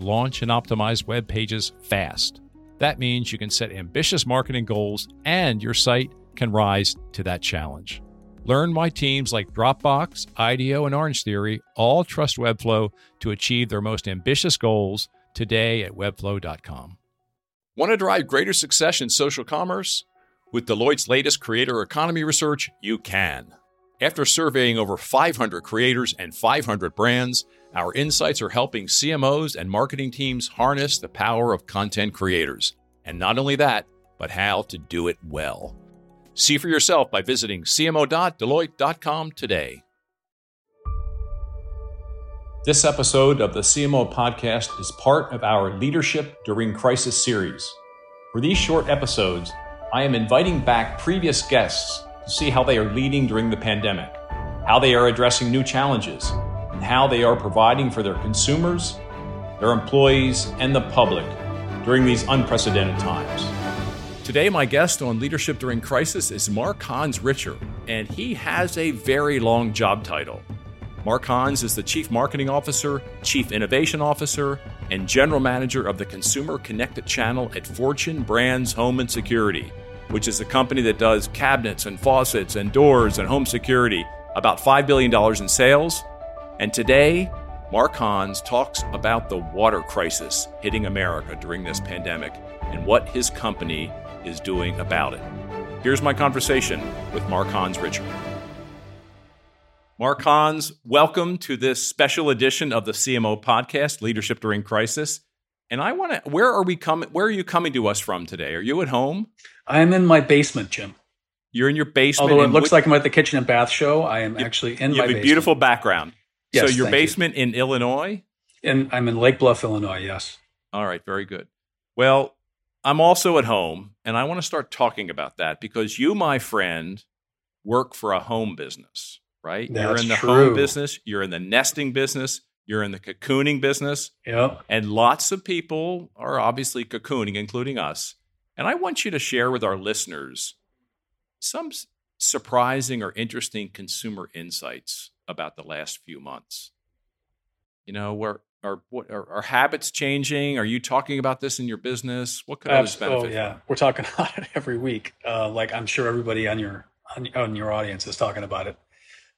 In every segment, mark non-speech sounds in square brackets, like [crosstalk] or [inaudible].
launch, and optimize web pages fast. That means you can set ambitious marketing goals and your site can rise to that challenge. Learn why teams like Dropbox, IDEO, and Orangetheory all trust Webflow to achieve their most ambitious goals today at webflow.com. Want to drive greater success in social commerce? With Deloitte's latest creator economy research, you can. After surveying over 500 creators and 500 brands, our insights are helping CMOs and marketing teams harness the power of content creators. And not only that, but how to do it well. See for yourself by visiting cmo.deloitte.com today. This episode of the CMO podcast is part of our Leadership During Crisis series. For these short episodes, I am inviting back previous guests to see how they are leading during the pandemic, how they are addressing new challenges, and how they are providing for their consumers, their employees, and the public during these unprecedented times. Today, my guest on Leadership During Crisis is Mark Hans Richer, and he has a very long job title. Mark Hans is the Chief Marketing Officer, Chief Innovation Officer, and General Manager of the Consumer Connected Channel at Fortune Brands Home and Security, which is a company that does cabinets and faucets and doors and home security, about $5 billion in sales. And today, Mark Hans talks about the water crisis hitting America during this pandemic and what his company is doing about it. Here's my conversation with Mark Hans Richer. Mark Hans, welcome to this special edition of the CMO podcast, Leadership During Crisis. And I want to, where are we coming? Where are you coming to us from today? Are you at home? I am in my basement, Jim. You're in your basement. Although it looks like I'm at the kitchen and bath show, I am you, actually in you my You have a beautiful background. Yes, so your basement you. in Illinois? And I'm in Lake Bluff, Illinois, yes. All right, very good. Well, I'm also at home, and I want to start talking about that because you, my friend, work for a home business right? That's you're in the true. home business, you're in the nesting business, you're in the cocooning business. Yep. And lots of people are obviously cocooning, including us. And I want you to share with our listeners some surprising or interesting consumer insights about the last few months. You know, where are what are, are habits changing? Are you talking about this in your business? What could others benefit? Oh yeah, we're talking [laughs] about it every week. Uh, like I'm sure everybody on your on, on your audience is talking about it.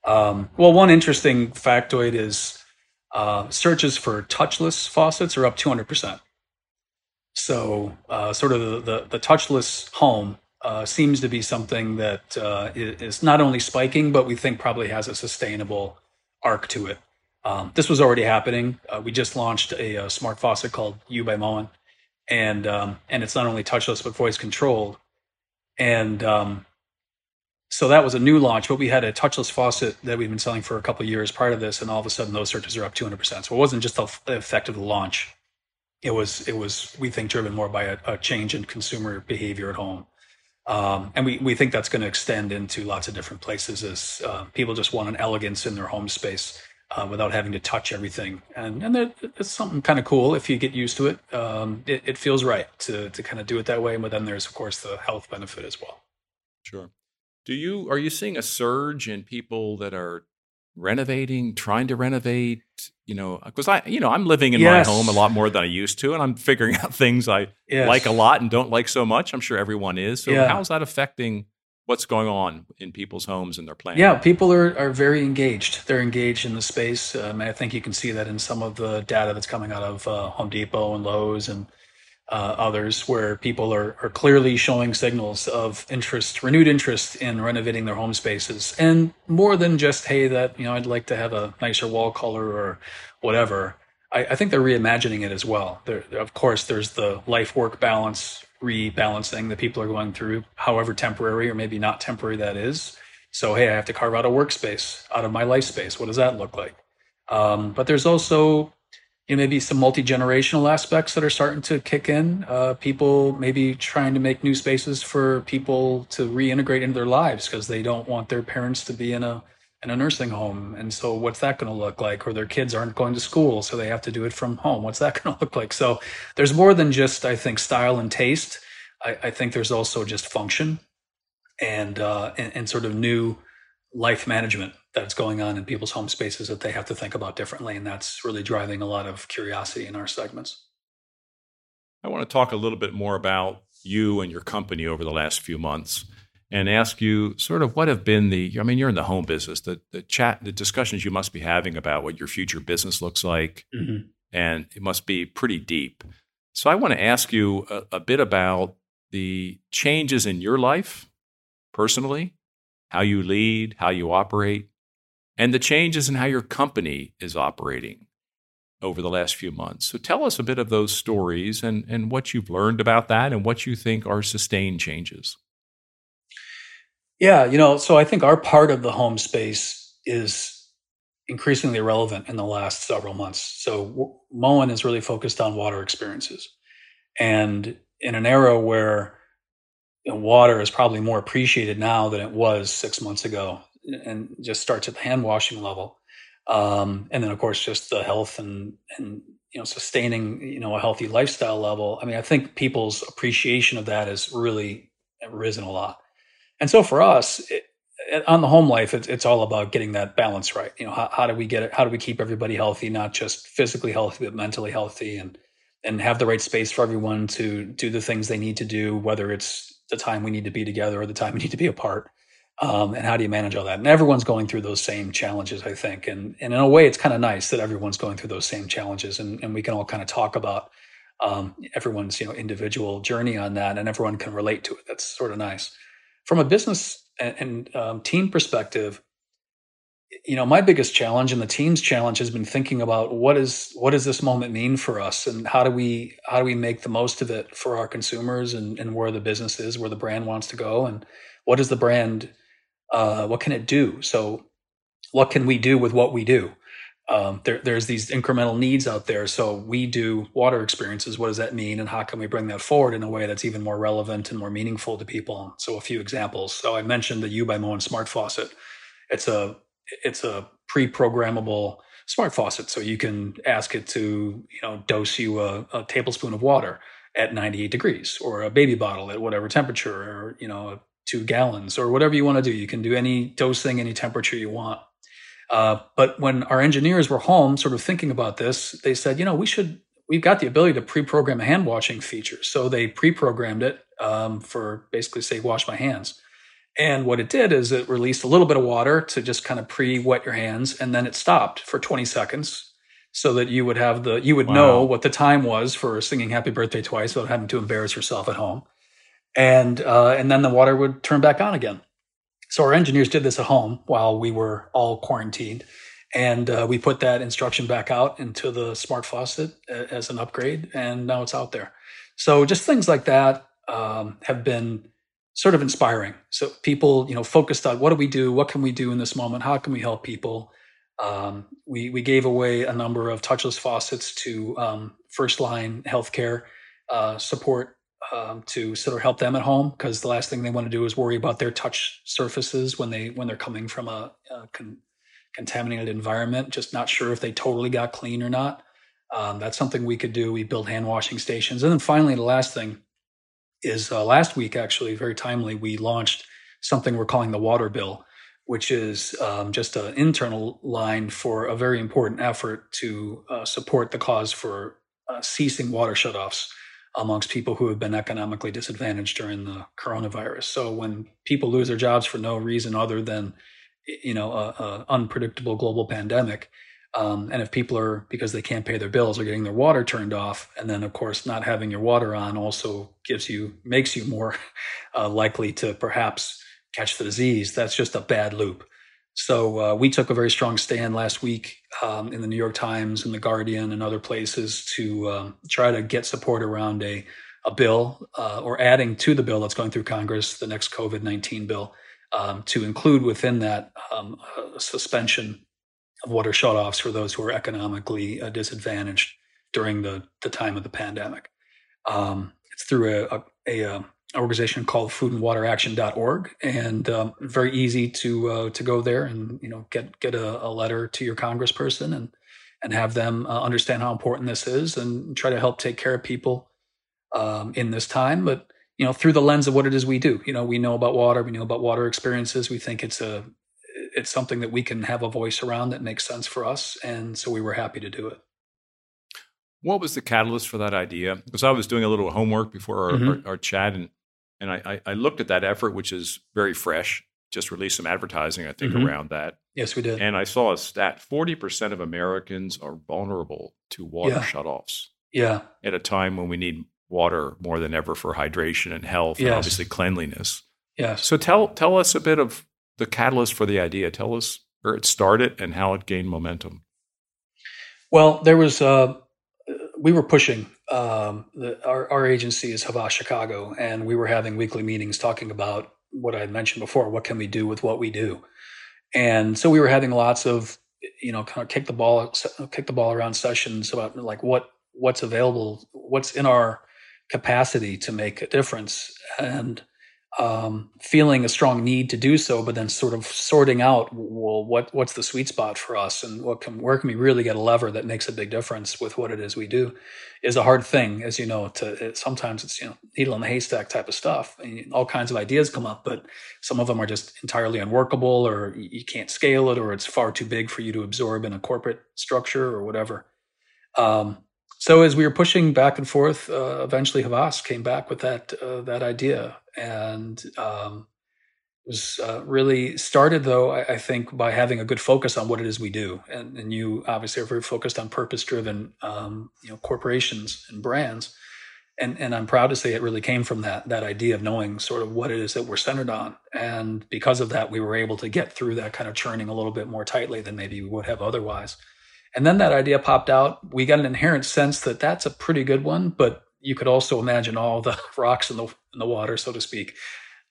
Um, well, one interesting factoid is uh, searches for touchless faucets are up 200%. So, uh, sort of the, the, the touchless home uh, seems to be something that uh, is not only spiking, but we think probably has a sustainable arc to it. Um, this was already happening. Uh, we just launched a, a, smart faucet called U by Moen, and um, and it's not only touchless but voice controlled. And um, so that was a new launch, but we had a touchless faucet that we've been selling for a couple years prior to this, and all of a sudden those searches are up 200%. So it wasn't just the effect of the launch; it was it was we think driven more by a, a change in consumer behavior at home, um, and we we think that's going to extend into lots of different places as uh, people just want an elegance in their home space. Uh, without having to touch everything, and and it's something kind of cool if you get used to it. Um, it. It feels right to to kind of do it that way, but then there's of course the health benefit as well. Sure. Do you are you seeing a surge in people that are renovating, trying to renovate? You know, because I, you know, I'm living in yes. my home a lot more than I used to, and I'm figuring [laughs] out things I yes. like a lot and don't like so much. I'm sure everyone is. So, yeah. how's that affecting what's going on in people's homes and their plans? Yeah, people are, are very engaged. They're engaged in the space. Um, I think you can see that in some of the data that's coming out of uh, Home Depot and Lowe's and uh, others where people are, are clearly showing signals of interest, renewed interest in renovating their home spaces. And more than just, hey, that, you know, I'd like to have a nicer wall color or whatever. I, I think they're reimagining it as well. There, of course, there's the life work balance rebalancing that people are going through, however temporary or maybe not temporary that is. So, hey, I have to carve out a workspace out of my life space. What does that look like? Um, but there's also you know, maybe some multi generational aspects that are starting to kick in. Uh, people maybe trying to make new spaces for people to reintegrate into their lives because they don't want their parents to be in a in a nursing home. And so, what's that going to look like? Or their kids aren't going to school, so they have to do it from home. What's that [laughs] going to look like? So, there's more than just, I think, style and taste. I, I think there's also just function and, uh, and and sort of new life management that's going on in people's home spaces that they have to think about differently. And that's really driving a lot of curiosity in our segments. I want to talk a little bit more about you and your company over the last few months and ask you sort of what have been the I mean you're in the home business the the chat the discussions you must be having about what your future business looks like mm-hmm. and it must be pretty deep. So I want to ask you a, a bit about the changes in your life personally, how you lead, how you operate, and the changes in how your company is operating over the last few months. So tell us a bit of those stories and, and what you've learned about that and what you think are sustained changes. Yeah, you know, so I think our part of the home space is increasingly relevant in the last several months. So Moen is really focused on water experiences. And in an era where know, water is probably more appreciated now than it was six months ago, and just starts at the hand washing level. Um, and then of course just the health and and you know sustaining you know a healthy lifestyle level. I mean, I think people's appreciation of that has really risen a lot. And so for us, it, on the home life, it's, it's all about getting that balance right. You know, how, how do we get it? How do we keep everybody healthy, not just physically healthy, but mentally healthy, and and have the right space for everyone to do the things they need to do, whether it's the time we need to be together or the time we need to be apart um, and how do you manage all that? And everyone's going through those same challenges, I think. And, and in a way, it's kind of nice that everyone's going through those same challenges, and, and we can all kind of talk about um, everyone's you know individual journey on that, and everyone can relate to it. That's sort of nice. From a business and, and um, team perspective, you know, my biggest challenge and the team's challenge has been thinking about what is what does this moment mean for us, and how do we how do we make the most of it for our consumers, and, and where the business is, where the brand wants to go, and what does the brand uh, what can it do? So, what can we do with what we do? Um, there, there's these incremental needs out there. So we do water experiences. What does that mean, and how can we bring that forward in a way that's even more relevant and more meaningful to people? So a few examples. So I mentioned the U by Moen smart faucet. It's a it's a pre-programmable smart faucet, so you can ask it to you know dose you a, a tablespoon of water at 98 degrees, or a baby bottle at whatever temperature, or you know two gallons or whatever you want to do. You can do any dosing, any temperature you want. Uh, but when our engineers were home, sort of thinking about this, they said, you know, we should, we've got the ability to pre-program a hand washing feature. So they pre-programmed it um, for basically say, wash my hands. And what it did is it released a little bit of water to just kind of pre-wet your hands, and then it stopped for 20 seconds, so that you would have the you would wow. know what the time was for singing "Happy Birthday" twice without having to embarrass yourself at home and uh, and then the water would turn back on again. So our engineers did this at home while we were all quarantined, and uh, we put that instruction back out into the smart faucet as an upgrade, and now it's out there. So just things like that um, have been sort of inspiring. So people, you know, focused on what do we do, what can we do in this moment, how can we help people. Um, we we gave away a number of touchless faucets to um, first line healthcare uh, support um, to sort of help them at home because the last thing they want to do is worry about their touch surfaces when they when they're coming from a, a con- contaminated environment. Just not sure if they totally got clean or not. Um, that's something we could do. We build hand washing stations, and then finally, the last thing is uh, last week actually very timely. We launched something we're calling the Water Bill, which is um, just an internal line for a very important effort to uh, support the cause for uh, ceasing water shutoffs amongst people who have been economically disadvantaged during the coronavirus. So when people lose their jobs for no reason other than, you know, a, a unpredictable global pandemic, um, and if people are because they can't pay their bills or getting their water turned off, and then of course not having your water on also gives you makes you more [laughs] uh, likely to perhaps catch the disease. That's just a bad loop. So uh, we took a very strong stand last week um, in the New York Times and the Guardian and other places to um, try to get support around a a bill uh, or adding to the bill that's going through Congress, the next COVID nineteen bill, um, to include within that um, a suspension of water shutoffs for those who are economically uh, disadvantaged. during the, the time of the pandemic. Um, it's through a, a, a, a, organization called foodandwateraction.org and um, very easy to uh, to go there and you know get get a, a, letter to your congressperson and and have them uh, understand how important this is and try to help take care of people um, in this time but you know through the lens of what it is we do you know we know about water we know about water experiences we think it's a it's something that we can have a voice around that makes sense for us and so we were happy to do it what was the catalyst for that idea? Because I was doing a little homework before our, mm-hmm. our, our chat, and and I, I, looked at that effort, which is very fresh. Just released some advertising, I think, mm-hmm. around that. Yes, we did. And I saw a stat: forty percent of Americans are vulnerable to water yeah. shutoffs. Yeah. At a time when we need water more than ever for hydration and health, yes. and obviously cleanliness. Yes. So tell tell us a bit of the catalyst for the idea. Tell us where it started and how it gained momentum. Well, there was. Uh, we were pushing. Um, the, our, our agency is Havas Chicago, and we were having weekly meetings talking about what I mentioned before. What can we do with what we do? And so we were having lots of, you know, kind of kick the ball, kick the ball around sessions about like what what's available, what's in our capacity to make a difference, and um, feeling a strong need to do so, but then sort of sorting out, well, what what's the sweet spot for us, and what can where can we really get a lever that makes a big difference with what it is we do, is a hard thing, as you know. To it, sometimes it's you know needle in the haystack type of stuff. All kinds of ideas come up, but some of them are just entirely unworkable, or you can't scale it, or it's far too big for you to absorb in a corporate structure or whatever. Um, so as we were pushing back and forth, uh, eventually Havas came back with that uh, that idea, and um, was uh, really started though I, I, think by having a good focus on what it is we do, and, and you obviously are very focused on purpose driven, um, you know, corporations and brands, and and I'm proud to say it really came from that that idea of knowing sort of what it is that we're centered on, and because of that, we were able to get through that kind of churning a little bit more tightly than maybe we would have otherwise. And then that idea popped out. We got an inherent sense that that's a pretty good one, but you could also imagine all the [laughs] rocks in the in the water, so to speak,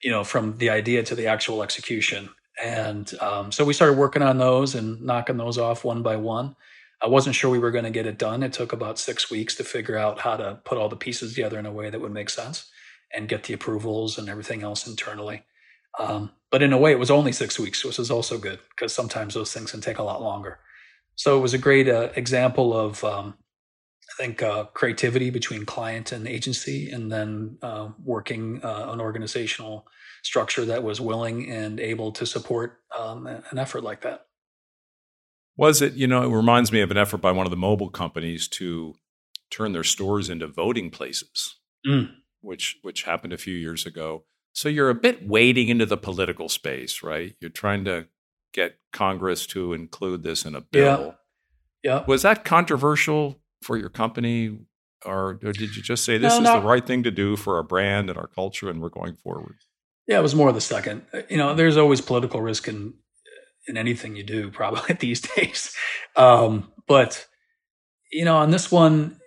you know, from the idea to the actual execution. And um, so we started working on those and knocking those off one by one. I wasn't sure we were going to get it done. It took about six weeks to figure out how to put all the pieces together in a way that would make sense and get the approvals and everything else internally. Um, but in a way, it was only six weeks, which is also good because sometimes those things can take a lot longer. So it was a great uh, example of, um, I think, uh, creativity between client and agency, and then uh, working uh, an organizational structure that was willing and able to support um, an effort like that. Was it, you know, it reminds me of an effort by one of the mobile companies to turn their stores into voting places, mm. which which happened a few years ago. So you're a bit wading into the political space, right? You're trying to get Congress to include this in a bill. Yeah. yeah. Was that controversial for your company? Or, or did you just say this no, is not, the right thing to do for our brand and our culture and we're going forward? Yeah, it was more of the second. You know, there's always political risk in in anything you do, [laughs] probably these days. Um, but you know, on this one,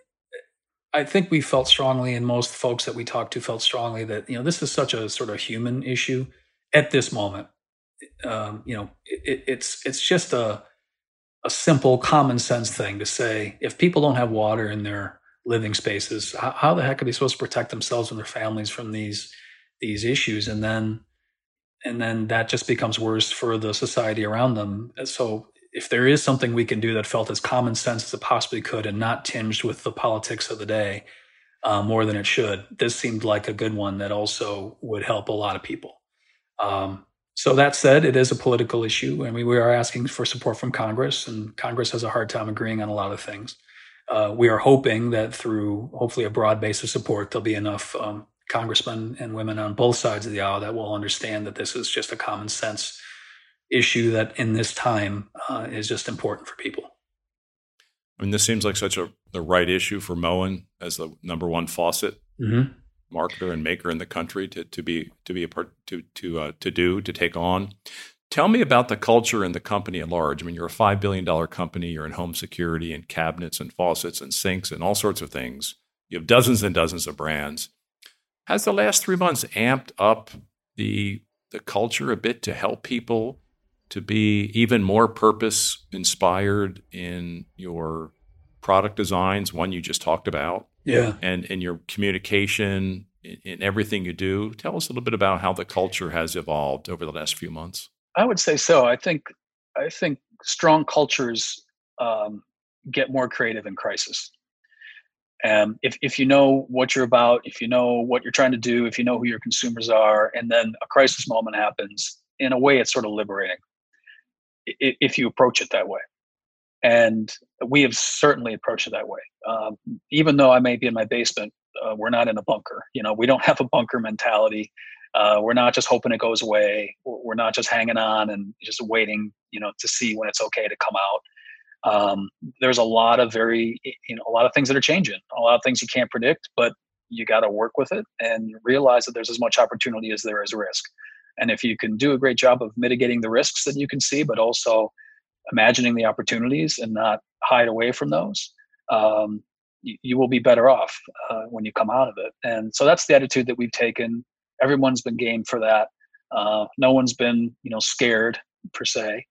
I think we felt strongly, and most folks that we talked to felt strongly that you know this is such a sort of human issue at this moment um, you know, it, it's it's just a a simple common sense thing to say if people don't have water in their living spaces, how, how, the heck are they supposed to protect themselves and their families from these these issues? And then and then that just becomes worse for the society around them. So if there is something we can do that felt as common sense as it possibly could and not tinged with the politics of the day uh, more than it should, this seemed like a good one that also would help a lot of people. Um, so that said, it is a political issue, and we, we are asking for support from Congress, and Congress has a hard time agreeing on a lot of things. Uh, we are hoping that through hopefully a broad base of support, there'll be enough um, congressmen and women on both sides of the aisle that will understand that this is just a common sense issue that in this time uh, is just important for people. I mean, this seems like such a the right issue for Moen as the number one faucet. Mm-hmm marketer and maker in the country to, to be to be a part to to uh, to do to take on. Tell me about the culture and the company at large. I mean, you're a five billion dollar company. You're in home security and cabinets and faucets and sinks and all sorts of things. You have dozens and dozens of brands. Has the last three months amped up the the culture a bit to help people to be even more purpose inspired in your product designs, one you just talked about. Yeah. And in your communication, in, in everything you do. Tell us a little bit about how the culture has evolved over the last few months. I would say so. I think I think strong cultures um, get more creative in crisis. And if, if you know what you're about, if you know what you're trying to do, if you know who your consumers are, and then a crisis moment happens, in a way, it's sort of liberating if you approach it that way. And we have certainly approached it that way. Um, even though I may be in my basement, uh, we're not in a bunker. You know, we don't have a bunker mentality. Uh, we're not just hoping it goes away. We're not just hanging on and just waiting, you know, to see when it's okay to come out. Um, there's a lot of very, you know, a lot of things that are changing, a lot of things you can't predict, but you got to work with it and realize that there's as much opportunity as there is risk. And if you can do a great job of mitigating the risks that you can see, but also imagining the opportunities and not hide away from those, um, you, you, will be better off uh, when you come out of it. And so that's the attitude that we've taken. Everyone's been game for that. Uh, no one's been, you know, scared per se.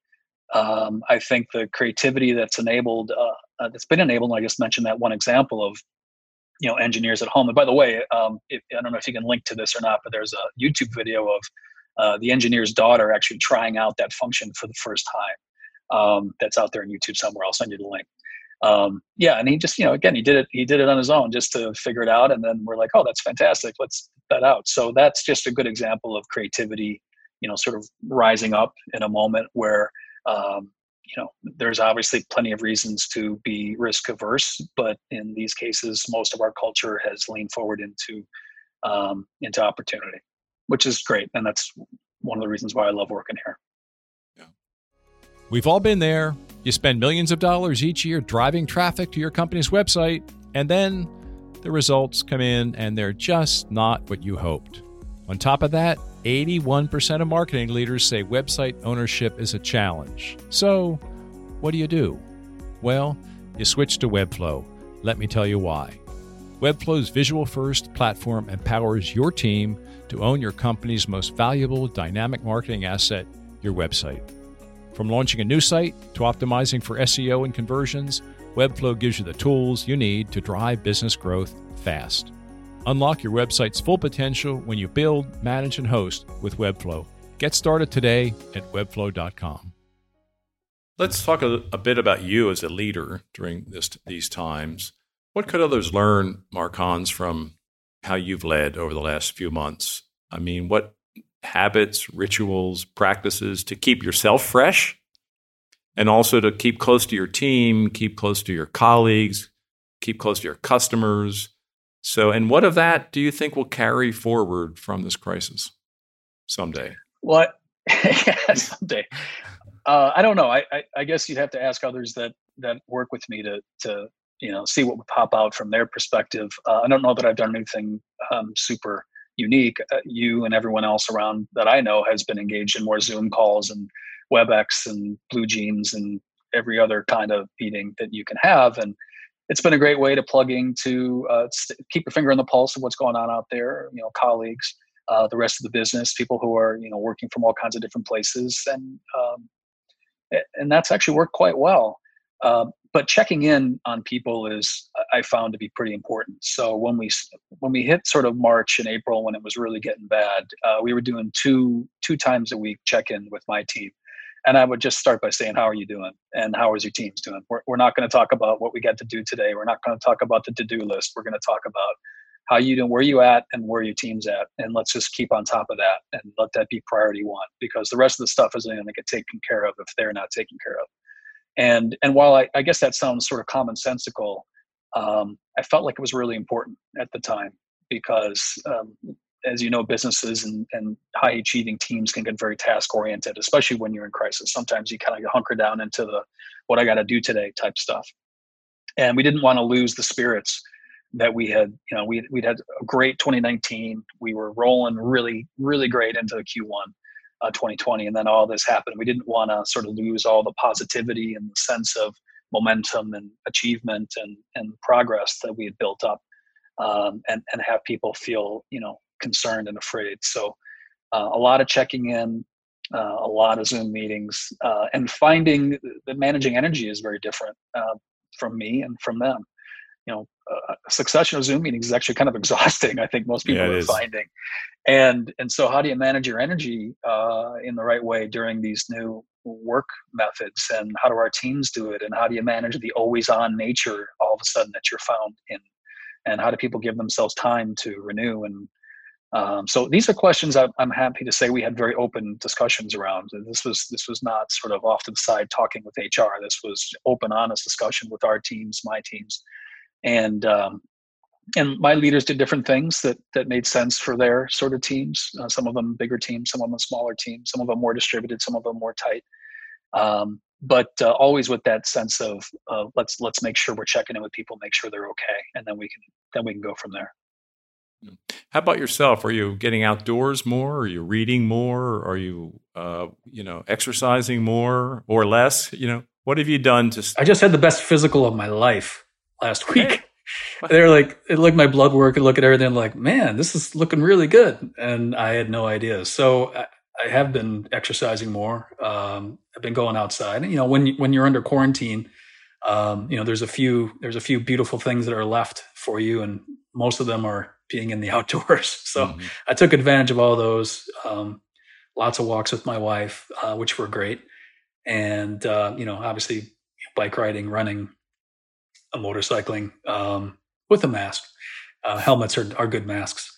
Um, I think the creativity that's enabled, uh, uh that's been enabled. And I just mentioned that one example of, you know, engineers at home. And by the way, um, if, I don't know if you can link to this or not, but there's a YouTube video of uh, the engineer's daughter actually trying out that function for the first time. Um, that's out there on YouTube somewhere. I'll send you the link. Um, yeah, and he just, you know, again, he did it. He did it on his own just to figure it out, and then we're like, oh, that's fantastic. Let's that out. So that's just a good example of creativity. You know, sort of rising up in a moment where, um, you know, there's obviously plenty of reasons to be risk averse, but in these cases, most of our culture has leaned forward into um, into opportunity which is great. And that's one of the reasons why I love working here. We've all been there. You spend millions of dollars each year driving traffic to your company's website, and then the results come in and they're just not what you hoped. On top of that, 81% of marketing leaders say website ownership is a challenge. So, what do you do? Well, you switch to Webflow. Let me tell you why. Webflow's visual first platform empowers your team to own your company's most valuable dynamic marketing asset, your website. From launching a new site to optimizing for SEO and conversions, Webflow gives you the tools you need to drive business growth fast. Unlock your website's full potential when you build, manage, and host with Webflow. Get started today at webflow.com. Let's talk a, a bit about you as a leader during this, these times. What could others learn, Mark Hans, from how you've led over the last few months? I mean, what habits, rituals, practices to keep yourself fresh and also to keep close to your team, keep close to your colleagues, keep close to your customers. So, and what of that do you think will carry forward from this crisis someday? What? [laughs] someday. Uh, I don't know. I, I, I, guess you'd have to ask others that that work with me to to you know see what would pop out from their perspective. Uh, I don't know that I've done anything um, super unique. Uh, you and everyone else around that I know has been engaged in more Zoom calls and WebEx and BlueJeans and every other kind of meeting that you can have, and it's been a great way to plug into uh, keep your finger on the pulse of what's going on out there. You know, colleagues, uh, the rest of the business, people who are you know working from all kinds of different places, and um, and that's actually worked quite well. Uh, but checking in on people is I found to be pretty important. So when we when we hit sort of March and April when it was really getting bad, uh, we were doing two two times a week check in with my team, and I would just start by saying, "How are you doing?" and "How is your team's doing?" We're we're not going to talk about what we got to do today. We're not going to talk about the to do list. We're going to talk about how you doing, where you at, and where your team's at, and let's just keep on top of that and let that be priority one because the rest of the stuff isn't going to get taken care of if they're not taken care of. And and while I, I guess that sounds sort of commonsensical, um, I felt like it was really important at the time because, um, as you know, businesses and, and high achieving teams can get very task oriented, especially when you're in crisis. Sometimes you kind of hunker down into the what I got to do today type stuff. And we didn't want to lose the spirits that we had. You know, we we'd had a great 2019. We were rolling really really great into Q1 uh, 2020, and then all this happened. We didn't want to sort of lose all the positivity and the sense of momentum and achievement and, and progress that we had built up, um, and and have people feel you know concerned and afraid. So uh, a lot of checking in, uh, a lot of Zoom meetings, uh, and finding that managing energy is very different. Uh, from me and from them you know a succession of zoom meetings is actually kind of [laughs] exhausting i think most people yeah, are is. finding and and so how do you manage your energy uh, in the right way during these new work methods and how do our teams do it and how do you manage the always on nature all of a sudden that you're found in and how do people give themselves time to renew and um, so these are questions I'm, I'm happy to say we had very open discussions around. This was this was not sort of off to the side talking with HR. This was open, honest discussion with our teams, my teams, and um, and my leaders did different things that that made sense for their sort of teams. Uh, some of them bigger teams, some of them smaller teams, some of them more distributed, some of them more tight. Um, but uh, always with that sense of uh, let's let's make sure we're checking in with people, make sure they're okay, and then we can then we can go from there. How about yourself? Are you getting outdoors more? Are you reading more? Are you, uh, you know, exercising more or less? You know, what have you done to? I just had the best physical of my life last week. Hey. [laughs] They're like, it looked my blood work and look at everything. I'm like, man, this is looking really good, and I had no idea. So I, I have been exercising more. Um, I've been going outside. You know, when when you're under quarantine, um, you know, there's a few there's a few beautiful things that are left for you, and most of them are being in the [laughs] outdoors. So mm-hmm. I took advantage of all those. Um, lots of walks with my wife, uh, which were great, and uh, you know, obviously bike riding, running, motorcycling um, with a mask. Uh, helmets are, are good masks,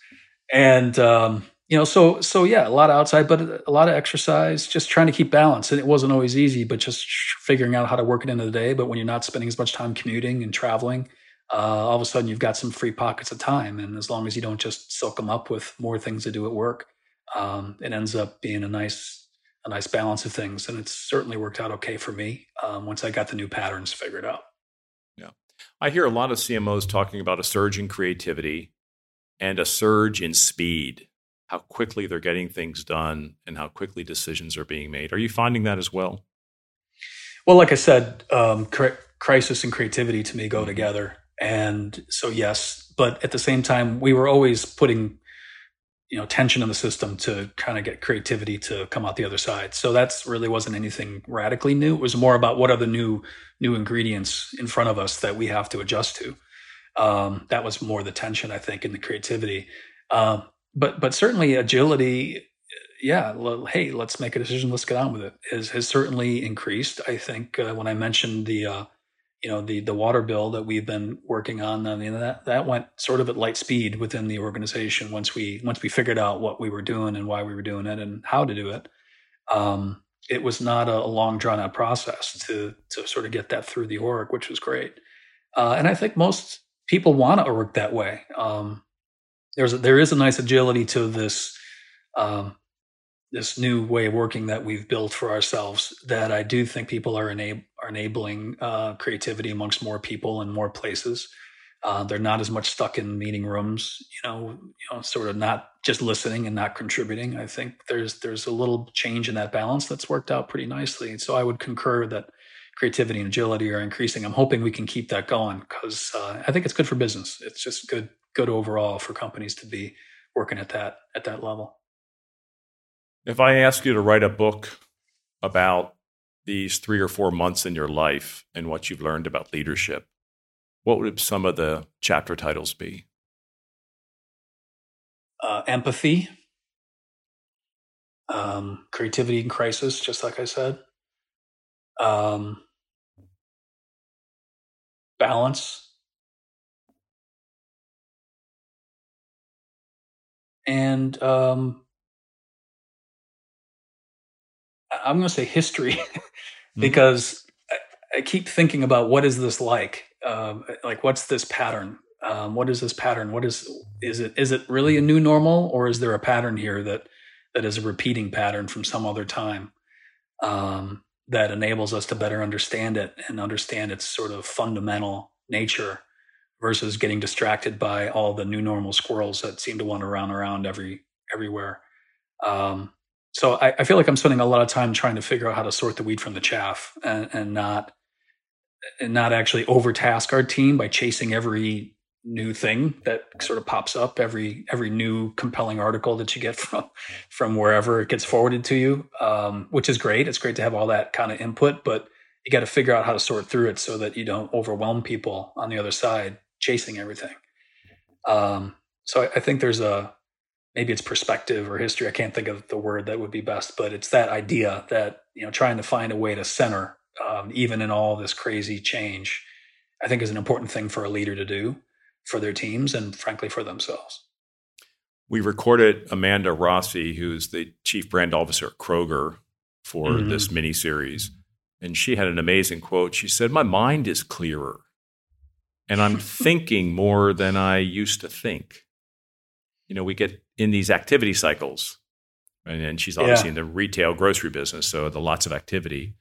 and um, you know, so so yeah, a lot of outside, but a lot of exercise. Just trying to keep balance, and it wasn't always easy, but just figuring out how to work it into the day. But when you're not spending as much time commuting and traveling uh, all of a sudden you've got some free pockets of time. And as long as you don't just soak them up with more things to do at work, um, it ends up being a nice, a nice balance of things. And it's certainly worked out okay for me um, once I got the new patterns figured out. I hear a lot of CMOs talking about a surge in creativity and a surge in speed, how quickly they're getting things done and how quickly decisions are being made. Are you finding that as well? Well, like I said, um, crisis and creativity to me go mm-hmm. together. And so, yes, but at the same time, we were always putting, you know, tension in the system to kind of get creativity to come out the other side. So that's really wasn't anything radically new. It was more about what are the new new ingredients in front of us that we have to adjust to. Um, that was more the tension, I think, in the creativity. Um, but but certainly agility yeah, hey, let's make a decision. Let's get on with it. Has has certainly increased. I think uh, when I mentioned the uh, you know the the water bill that we've been working on i mean that that went sort of at light speed within the organization once we once we figured out what we were doing and why we were doing it and how to do it. Um, it was not a, long drawn out process to to sort of get that through the org which was great. Uh, and i think most people want to work that way. Um, there's a, there is a nice agility to this um, this new way of working that we've built for ourselves that I do think people are, enab- are enabling uh, creativity amongst more people and more places. Uh, they're not as much stuck in meeting rooms, you know, you know, sort of not just listening and not contributing. I think there's there's a little change in that balance that's worked out pretty nicely. So I would concur that creativity and agility are increasing. I'm hoping we can keep that going because uh, I think it's good for business. It's just good good overall for companies to be working at that at that level. If I ask you to write a book about these three or four months in your life and what you've learned about leadership, what would some of the chapter titles be? Uh, empathy, um, creativity in crisis, just like I said, um, balance, and um, I'm going to say history mm-hmm. [laughs] because I, I, keep thinking about what is this like? Um, like, what's this pattern? Um, what is this pattern? What is is it? Is it really a new normal, or is there a pattern here that that is a repeating pattern from some other time um, that enables us to better understand it and understand its sort of fundamental nature versus getting distracted by all the new normal squirrels that seem to wander around around every everywhere. Um, so I, I, feel like I'm spending a lot of time trying to figure out how to sort the weed from the chaff and, and not and not actually overtask our team by chasing every new thing that sort of pops up every every new compelling article that you get [laughs] from from wherever it gets forwarded to you um, which is great it's great to have all that kind of input but you got to figure out how to sort through it so that you don't overwhelm people on the other side chasing everything. Um, so I, I think there's a maybe it's perspective or history. I can't think of the word that would be best, but it's that idea that you know trying to find a way to center um, even in all this crazy change. I think is an important thing for a leader to do for their teams and frankly for themselves. We recorded Amanda Rossi, who's the chief brand officer at Kroger, for mm-hmm. this mini series, and she had an amazing quote. She said, "My mind is clearer, and I'm [laughs] thinking more than I used to think." You know, we get in these activity cycles, and, and she's obviously yeah. in the retail grocery business, so the lots of activity.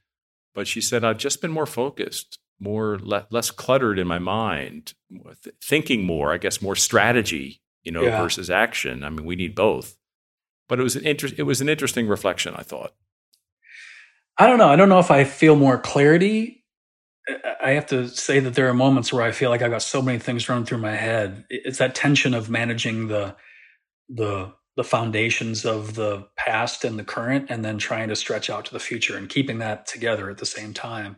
But she said, "I've just been more focused." more le- less cluttered in my mind th- thinking more i guess more strategy you know yeah. versus action i mean we need both but it was an inter- it was an interesting reflection i thought i don't know i don't know if i feel more clarity i have to say that there are moments where i feel like I've got so many things running through my head it's that tension of managing the the the foundations of the past and the current and then trying to stretch out to the future and keeping that together at the same time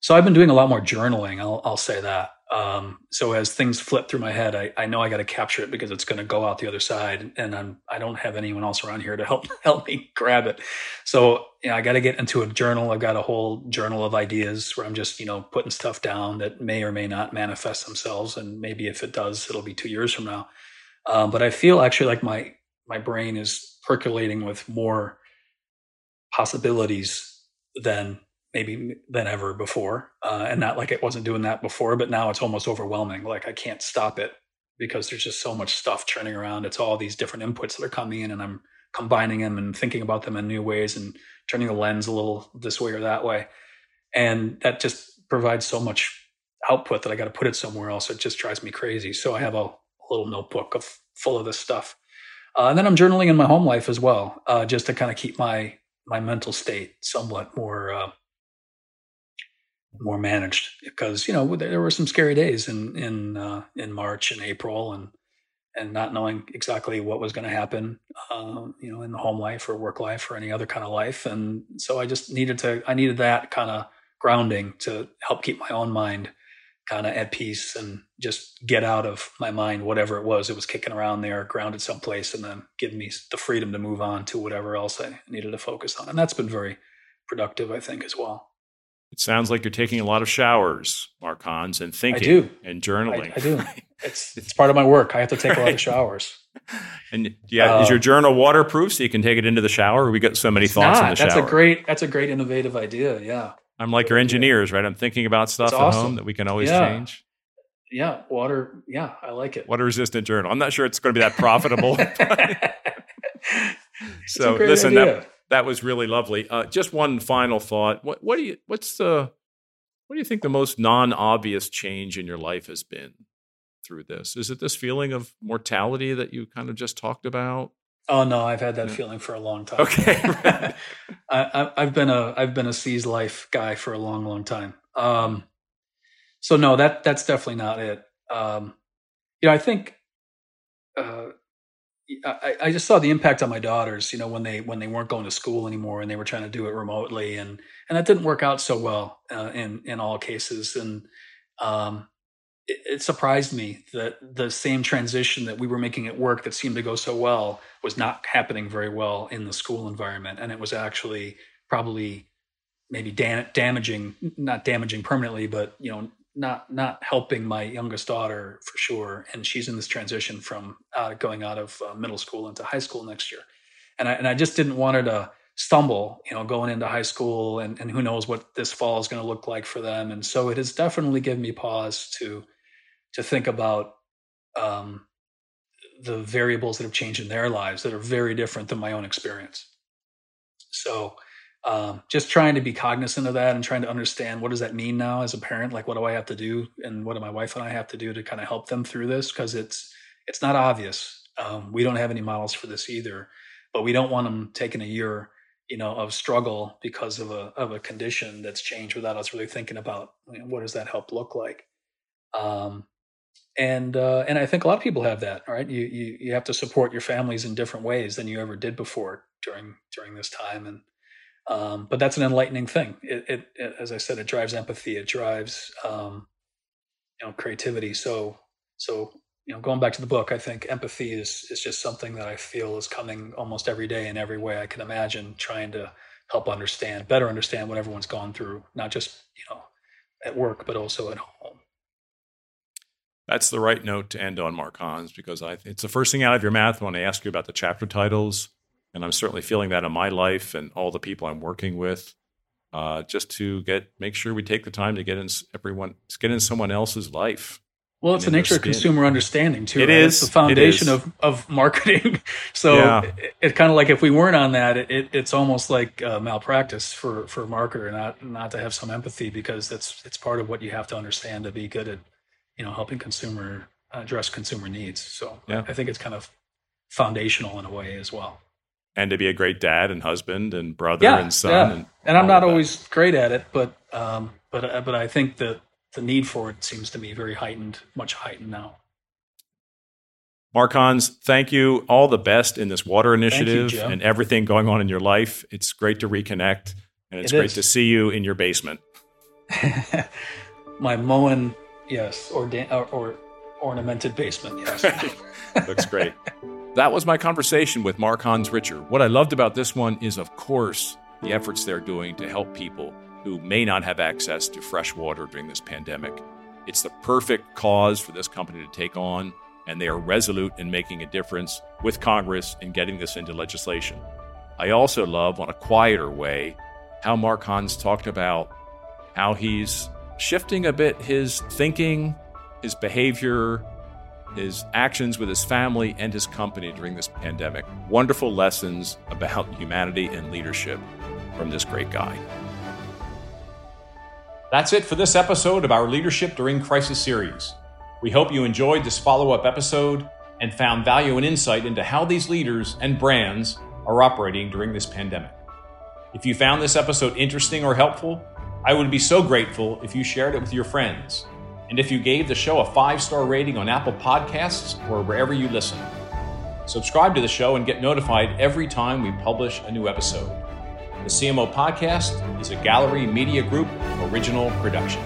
so I've been doing a lot more journaling. I'll, I'll say that. Um, so as things flip through my head, I, I know I got to capture it because it's going to go out the other side, and I'm I don't have anyone else around here to help [laughs] help me grab it. So you know, I got to get into a journal. I've got a whole journal of ideas where I'm just you know putting stuff down that may or may not manifest themselves, and maybe if it does, it'll be two years from now. Um, but I feel actually like my my brain is percolating with more possibilities than maybe than ever before. Uh, and not like it wasn't doing that before, but now it's almost overwhelming. Like I can't stop it because there's just so much stuff turning around. It's all these different inputs that are coming in, and I'm combining them and thinking about them in new ways and turning the lens a little this way or that way. And that just provides so much output that I got to put it somewhere else. It just drives me crazy. So I have a, a little notebook of full of this stuff. Uh, and then I'm journaling in my home life as well, uh, just to kind of keep my my mental state somewhat more uh, more managed because you know there were some scary days in in uh, in March and April and and not knowing exactly what was going to happen uh, you know in the home life or work life or any other kind of life and so I just needed to I needed that kind of grounding to help keep my own mind kind of at peace and just get out of my mind whatever it was it was kicking around there grounded someplace and then give me the freedom to move on to whatever else I needed to focus on and that's been very productive I think as well. It sounds like you're taking a lot of showers, Mark Hans, and thinking and journaling. I, I do. [laughs] It's it's part of my work. I have to take a lot of showers. [laughs] And yeah, uh, is your journal waterproof so you can take it into the shower? We got so many thoughts not. in the that's shower. That's a great that's a great innovative idea. Yeah. I'm like your engineers, right? I'm thinking about stuff awesome. at home that we can always yeah. change. Yeah, water. Yeah, I like it. Water resistant journal. I'm not sure it's going to be that profitable. [laughs] so listen, that, that was really lovely. Uh, just one final thought. What, what do you? What's the? What do you think the most non-obvious change in your life has been through this? Is it this feeling of mortality that you kind of just talked about? Oh no, I've had that yeah. feeling for a long time. Okay, [laughs] [laughs] I, have been a I've been a C's life guy for a long, long time. Um, so no, that that's definitely not it. Um, you know, I think uh, I, I, just saw the impact on my daughters, you know, when they when they weren't going to school anymore and they were trying to do it remotely, and and that didn't work out so well uh, in in all cases, and um, it, surprised me that the same transition that we were making at work that seemed to go so well was not happening very well in the school environment, and it was actually probably maybe da- damaging, not damaging permanently, but you know, not not helping my youngest daughter for sure. And she's in this transition from uh, going out of uh, middle school into high school next year. And I, and I just didn't want her to stumble you know going into high school and, and who knows what this fall is going to look like for them. And so it has definitely given me pause to to think about um, the variables that have changed in their lives that are very different than my own experience. So um, just trying to be cognizant of that and trying to understand what does that mean now as a parent? Like what do i have to do and what do my wife and i have to do to kind of help them through this? Because it's it's not obvious. Um, we don't have any models for this either but we don't want them taking a year you know of struggle because of a of a condition that's changed without us really thinking about you know, what does that help look like? Um, and uh, and I think a lot of people have that. Right, you, you you have to support your families in different ways than you ever did before during during this time, and Um, but that's an enlightening thing. It, it, it, as I said, it drives empathy. It drives, um, you know, creativity. So, so you know, going back to the book, I think empathy is is just something that I feel is coming almost every day in every way I can imagine. Trying to help understand, better understand what everyone's gone through, not just you know, at work, but also at home. That's the right note to end on, Mark Hans, because I, it's the first thing out of your mouth when I ask you about the chapter titles and I'm certainly feeling that in my life and all the people I'm working with. Uh, just to get make sure we take the time to get in everyone get in someone else's life. Well, it's the nature of consumer understanding too. It right? is it's the foundation of of marketing. [laughs] so yeah. it's it kind of like if we weren't on that, it, it's almost like uh, malpractice for for a marketer not not to have some empathy because that's it's part of what you have to understand to be good at you know helping consumer address consumer needs. So yeah. I think it's kind of foundational in a way as well and to be a great dad and husband and brother yeah, and son. Yeah. And, and I'm not always great at it, but um, but uh, but I think that the need for it seems to me very heightened, much heightened now. Mark Hans, thank you. All the best in this water initiative you, and everything going on in your life. It's great to reconnect, and it's it great is. to see you in your basement. [laughs] My Moen, yes, or, or, uh, or ornamented basement, yes. [laughs] Looks great. That was my conversation with Mark Hans Richer. What I loved about this one is, of course, the efforts they're doing to help people who may not have access to fresh water during this pandemic. It's the perfect cause for this company to take on, and they are resolute in making a difference with Congress in getting this into legislation. I also love, on a quieter way, how Mark Hans talked about how he's shifting a bit his thinking, his behavior, his actions with his family and his company during this pandemic. Wonderful lessons about humanity and leadership from this great guy. That's it for this episode of our Leadership During Crisis series. We hope you enjoyed this follow up episode and found value and insight into how these leaders and brands are operating during this pandemic. If you found this episode interesting or helpful, I would be so grateful if you shared it with your friends and if you gave the show a five star rating on Apple Podcasts or wherever you listen. Subscribe to the show and get notified every time we publish a new episode. The CMO Podcast is a Gallery Media Group original production.